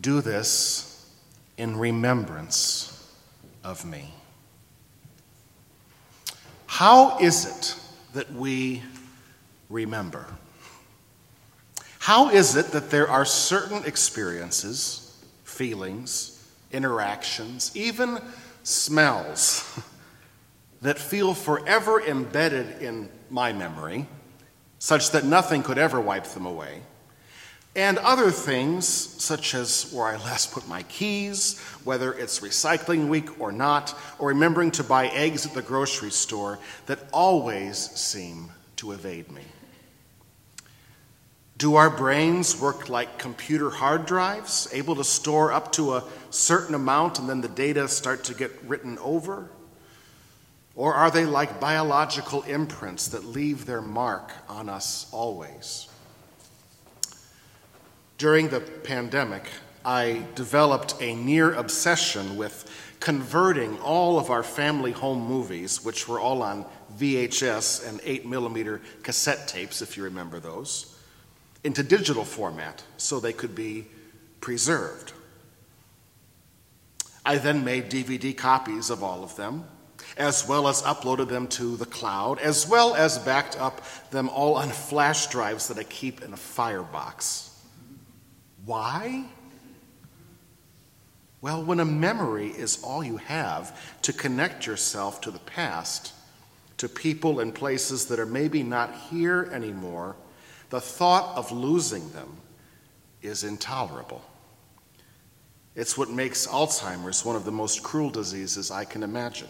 Do this in remembrance of me. How is it that we remember? How is it that there are certain experiences, feelings, interactions, even smells that feel forever embedded in my memory, such that nothing could ever wipe them away? And other things, such as where I last put my keys, whether it's recycling week or not, or remembering to buy eggs at the grocery store, that always seem to evade me. Do our brains work like computer hard drives, able to store up to a certain amount and then the data start to get written over? Or are they like biological imprints that leave their mark on us always? During the pandemic, I developed a near obsession with converting all of our family home movies, which were all on VHS and 8 millimeter cassette tapes, if you remember those into digital format so they could be preserved. I then made DVD copies of all of them, as well as uploaded them to the cloud, as well as backed up them all on flash drives that I keep in a firebox. Why? Well, when a memory is all you have to connect yourself to the past, to people and places that are maybe not here anymore, the thought of losing them is intolerable. It's what makes Alzheimer's one of the most cruel diseases I can imagine.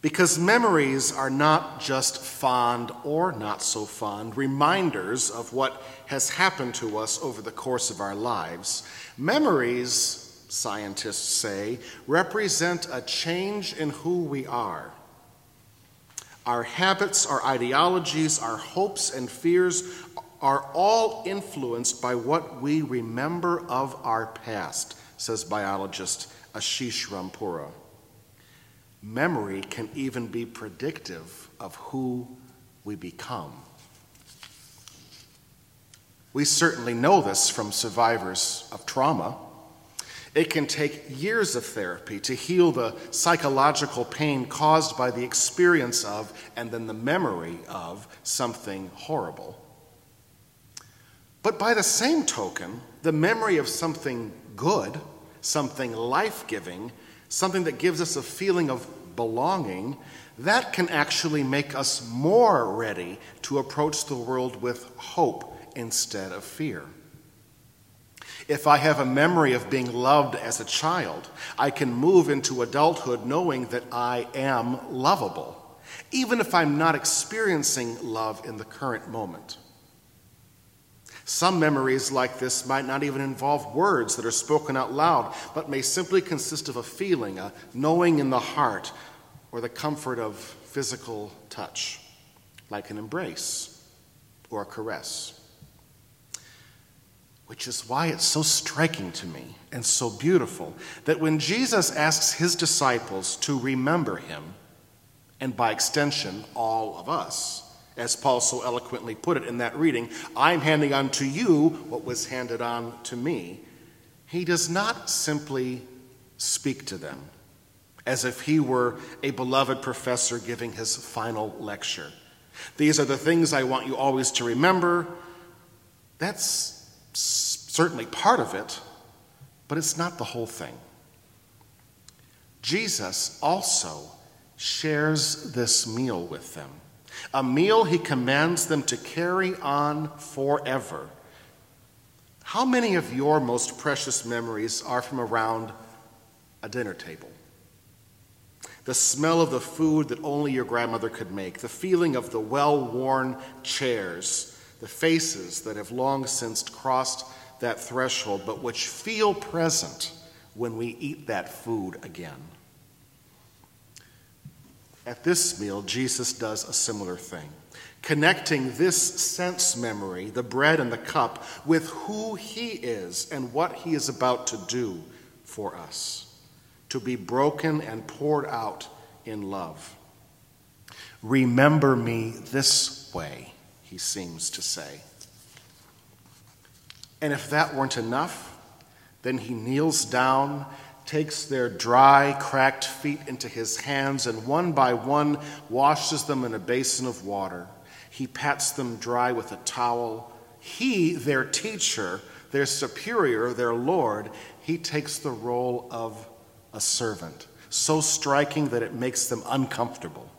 Because memories are not just fond or not so fond reminders of what has happened to us over the course of our lives. Memories, scientists say, represent a change in who we are our habits, our ideologies, our hopes and fears are all influenced by what we remember of our past, says biologist Ashish Ranpura. Memory can even be predictive of who we become. We certainly know this from survivors of trauma. It can take years of therapy to heal the psychological pain caused by the experience of and then the memory of something horrible. But by the same token, the memory of something good, something life giving, something that gives us a feeling of belonging, that can actually make us more ready to approach the world with hope instead of fear. If I have a memory of being loved as a child, I can move into adulthood knowing that I am lovable, even if I'm not experiencing love in the current moment. Some memories like this might not even involve words that are spoken out loud, but may simply consist of a feeling, a knowing in the heart, or the comfort of physical touch, like an embrace or a caress which is why it's so striking to me and so beautiful that when Jesus asks his disciples to remember him, and by extension, all of us, as Paul so eloquently put it in that reading, I'm handing on to you what was handed on to me, he does not simply speak to them as if he were a beloved professor giving his final lecture. These are the things I want you always to remember. That's certainly part of it, but it's not the whole thing. Jesus also shares this meal with them, a meal he commands them to carry on forever. How many of your most precious memories are from around a dinner table? The smell of the food that only your grandmother could make, the feeling of the well worn chairs, the faces that have long since crossed that threshold, but which feel present when we eat that food again. At this meal, Jesus does a similar thing, connecting this sense memory, the bread and the cup, with who he is and what he is about to do for us to be broken and poured out in love. Remember me this way, he seems to say. And if that weren't enough, then he kneels down, takes their dry, cracked feet into his hands, and one by one washes them in a basin of water. He pats them dry with a towel. He, their teacher, their superior, their Lord, he takes the role of a servant, so striking that it makes them uncomfortable.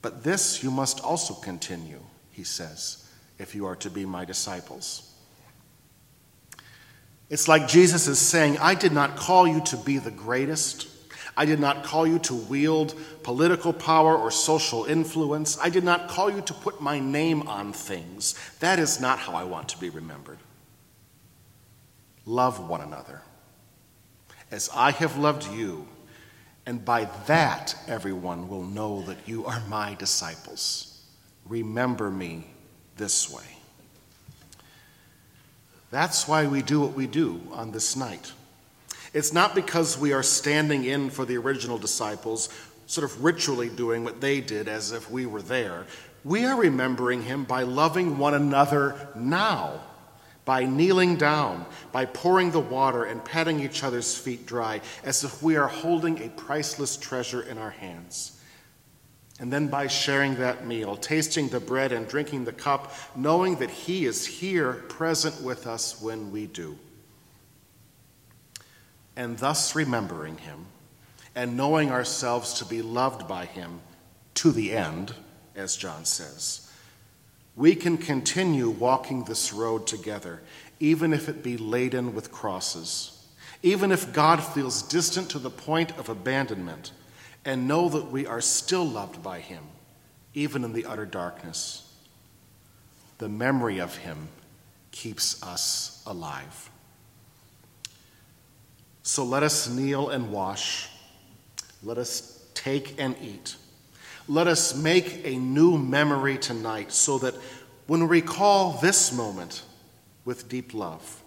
But this you must also continue, he says, if you are to be my disciples. It's like Jesus is saying, I did not call you to be the greatest. I did not call you to wield political power or social influence. I did not call you to put my name on things. That is not how I want to be remembered. Love one another as I have loved you, and by that everyone will know that you are my disciples. Remember me this way. That's why we do what we do on this night. It's not because we are standing in for the original disciples, sort of ritually doing what they did as if we were there. We are remembering him by loving one another now, by kneeling down, by pouring the water and patting each other's feet dry, as if we are holding a priceless treasure in our hands. And then by sharing that meal, tasting the bread and drinking the cup, knowing that He is here present with us when we do. And thus remembering him, and knowing ourselves to be loved by him to the end, as John says, we can continue walking this road together, even if it be laden with crosses, even if God feels distant to the point of abandonment, and know that we are still loved by him, even in the utter darkness. The memory of him keeps us alive. So let us kneel and wash. Let us take and eat. Let us make a new memory tonight so that when we recall this moment with deep love,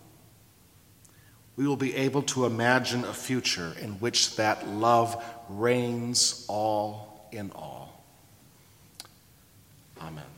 we will be able to imagine a future in which that love reigns all in all. Amen.